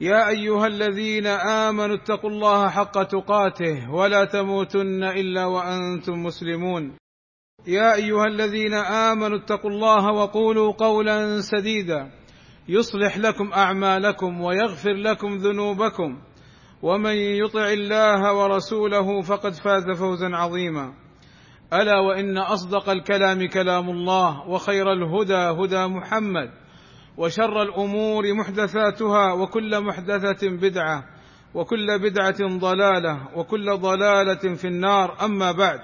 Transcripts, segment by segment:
يا أيها الذين آمنوا اتقوا الله حق تقاته ولا تموتن إلا وأنتم مسلمون. يا أيها الذين آمنوا اتقوا الله وقولوا قولا سديدا. يصلح لكم أعمالكم ويغفر لكم ذنوبكم. ومن يطع الله ورسوله فقد فاز فوزا عظيما. ألا وإن أصدق الكلام كلام الله وخير الهدى هدى محمد. وشر الأمور محدثاتها وكل محدثة بدعة وكل بدعة ضلالة وكل ضلالة في النار. أما بعد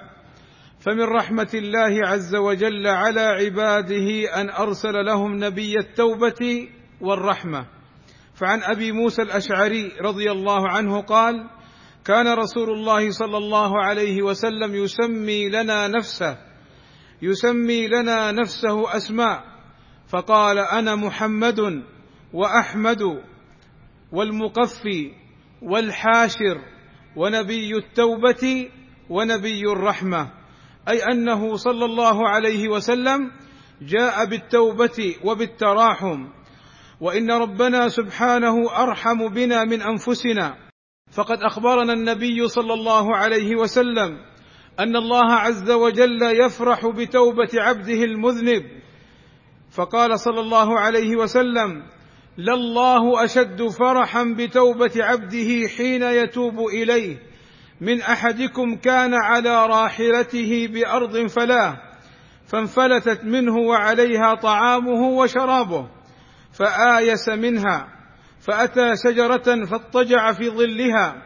فمن رحمة الله عز وجل على عباده أن أرسل لهم نبي التوبة والرحمة. فعن أبي موسى الأشعري رضي الله عنه قال كان رسول الله صلى الله عليه وسلم يسمي لنا نفسه يسمي لنا نفسه أسماء. فقال أنا محمد وأحمد والمقفي والحاشر ونبي التوبة ونبي الرحمة. أي أنه صلى الله عليه وسلم جاء بالتوبة وبالتراحم. وإن ربنا سبحانه أرحم بنا من أنفسنا. فقد أخبرنا النبي صلى الله عليه وسلم أن الله عز وجل يفرح بتوبة عبده المذنب. فقال صلى الله عليه وسلم لله أشد فرحا بتوبة عبده حين يتوب إليه. من أحدكم كان على راحلته بأرض فلاه فانفلتت منه وعليها طعامه وشرابه فآيس منها فأتى شجرة فاضطجع في ظلها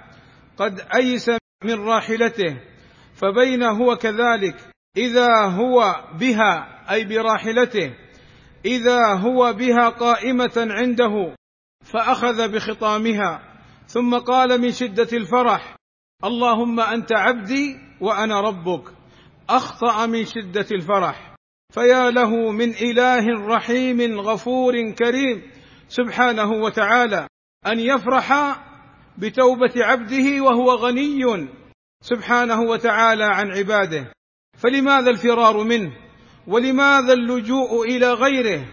قد أيس من راحلته فبين هو كذلك إذا هو بها أي براحلته. إذا هو بها قائمة عنده فأخذ بخطامها. ثم قال من شدة الفرح اللهم أنت عبدي وأنا ربك. أخطأ من شدة الفرح. فيا له من إله رحيم غفور كريم. سبحانه وتعالى أن يفرح بتوبة عبده وهو غني. سبحانه وتعالى عن عباده. فلماذا الفرار منه؟ ولماذا اللجوء إلى غيره؟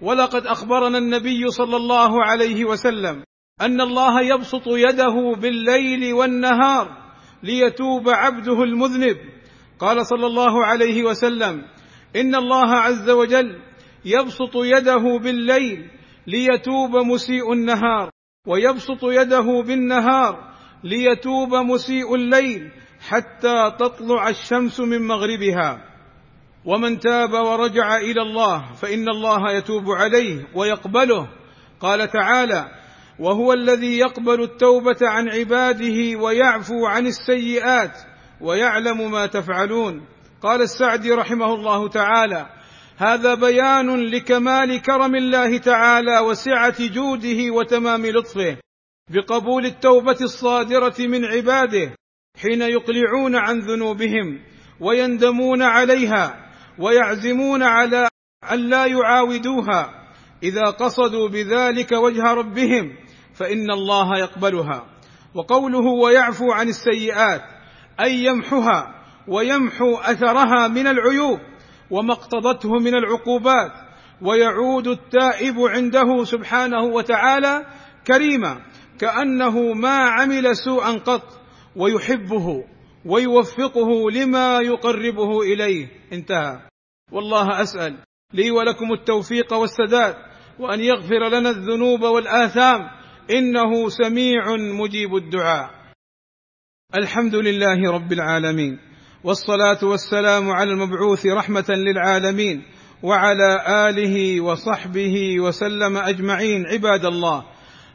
ولقد أخبرنا النبي صلى الله عليه وسلم أن الله يبسط يده بالليل والنهار ليتوب عبده المذنب. قال صلى الله عليه وسلم إن الله عز وجل يبسط يده بالليل ليتوب مسيء النهار ويبسط يده بالنهار ليتوب مسيء الليل حتى تطلع الشمس من مغربها. ومن تاب ورجع إلى الله فإن الله يتوب عليه ويقبله. قال تعالى وهو الذي يقبل التوبة عن عباده ويعفو عن السيئات ويعلم ما تفعلون. قال السعدي رحمه الله تعالى هذا بيان لكمال كرم الله تعالى وسعة جوده وتمام لطفه بقبول التوبة الصادرة من عباده حين يقلعون عن ذنوبهم ويندمون عليها ويعزمون على أن لا يعاودوها. إذا قصدوا بذلك وجه ربهم فإن الله يقبلها. وقوله ويعفو عن السيئات أي يمحها ويمحو أثرها من العيوب وما اقتضته من العقوبات ويعود التائب عنده سبحانه وتعالى كريما كأنه ما عمل سوءا قط ويحبه. ويوفقه لما يقربه إليه. انتهى. والله أسأل. لي ولكم التوفيق والسداد وأن يغفر لنا الذنوب والآثام. إنه سميع مجيب الدعاء. الحمد لله رب العالمين والصلاة والسلام على المبعوث رحمة للعالمين وعلى آله وصحبه وسلم أجمعين. عباد الله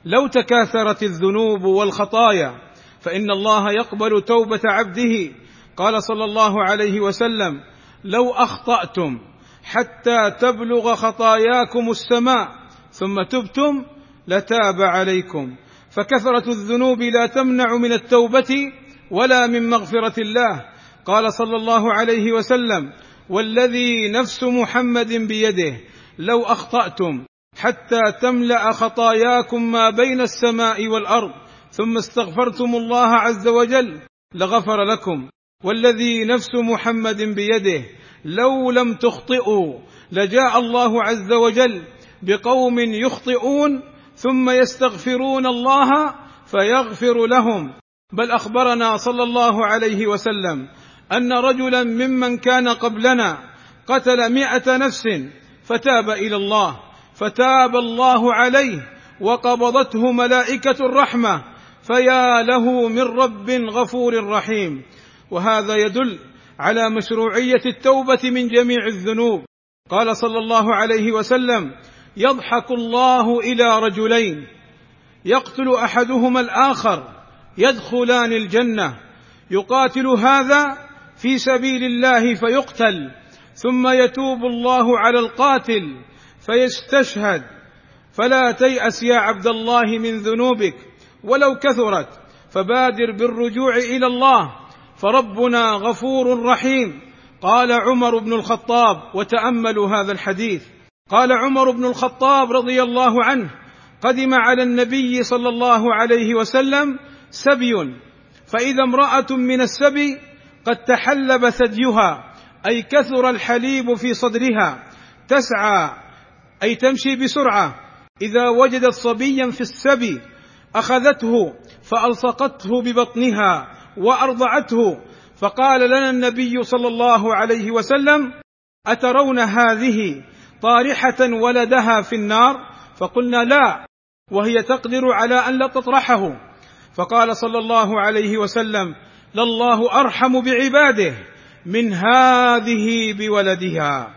لو تكاثرت الذنوب والخطايا فإن الله يقبل توبة عبده. قال صلى الله عليه وسلم لو أخطأتم حتى تبلغ خطاياكم السماء ثم تبتم لتاب عليكم. فكثرة الذنوب لا تمنع من التوبة ولا من مغفرة الله. قال صلى الله عليه وسلم والذي نفس محمد بيده لو أخطأتم حتى تملأ خطاياكم ما بين السماء والأرض ثم استغفرتم الله عز وجل لغفر لكم. والذي نفس محمد بيده لو لم تخطئوا لجاء الله عز وجل بقوم يخطئون ثم يستغفرون الله فيغفر لهم. بل أخبرنا صلى الله عليه وسلم أن رجلا ممن كان قبلنا قتل مائه نفس فتاب إلى الله فتاب الله عليه وقبضته ملائكة الرحمة. فيا له من رب غفور رحيم. وهذا يدل على مشروعية التوبة من جميع الذنوب. قال صلى الله عليه وسلم يضحك الله إلى رجلين. يقتل أحدهما الآخر يدخلان الجنة. يقاتل هذا في سبيل الله فيقتل ثم يتوب الله على القاتل فيستشهد. فلا تيأس يا عبد الله من ذنوبك. ولو كثرت فبادر بالرجوع إلى الله فربنا غفور رحيم. قال عمر بن الخطاب وتأملوا هذا الحديث. قال عمر بن الخطاب رضي الله عنه قدم على النبي صلى الله عليه وسلم سبي فإذا امرأة من السبي قد تحلب ثديها أي كثر الحليب في صدرها تسعى أي تمشي بسرعة. إذا وجدت صبيا في السبي أخذته فألصقته ببطنها وأرضعته. فقال لنا النبي صلى الله عليه وسلم أترون هذه طارحة ولدها في النار؟ فقلنا لا وهي تقدر على أن لا تطرحه. فقال صلى الله عليه وسلم لله أرحم بعباده من هذه بولدها.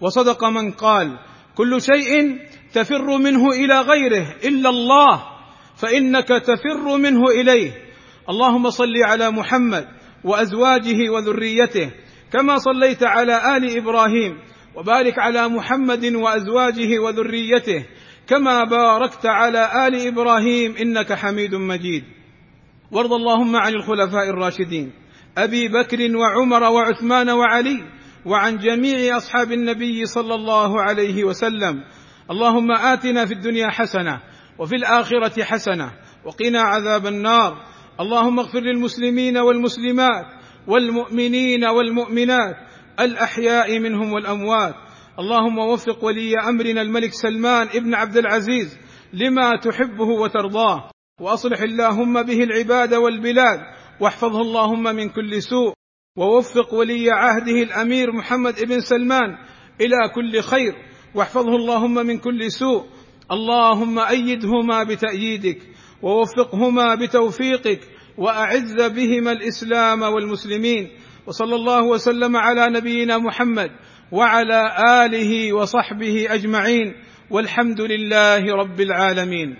وصدق من قال كل شيء تفر منه إلى غيره إلا الله فإنك تفر منه إليه. اللهم صل على محمد وأزواجه وذريته كما صليت على آل إبراهيم وبارك على محمد وأزواجه وذريته كما باركت على آل إبراهيم إنك حميد مجيد. وارض اللهم عن الخلفاء الراشدين أبي بكر وعمر وعثمان وعلي وعن جميع أصحاب النبي صلى الله عليه وسلم. اللهم آتنا في الدنيا حسنة وفي الآخرة حسنة. وقنا عذاب النار. اللهم اغفر للمسلمين والمسلمات والمؤمنين والمؤمنات الأحياء منهم والأموات. اللهم وفق ولي أمرنا الملك سلمان ابن عبد العزيز لما تحبه وترضاه. وأصلح اللهم به العباد والبلاد واحفظه اللهم من كل سوء. ووفق ولي عهده الأمير محمد بن سلمان إلى كل خير واحفظه اللهم من كل سوء. اللهم أيدهما بتأييدك ووفقهما بتوفيقك وأعز بهما الإسلام والمسلمين وصلى الله وسلم على نبينا محمد وعلى آله وصحبه أجمعين والحمد لله رب العالمين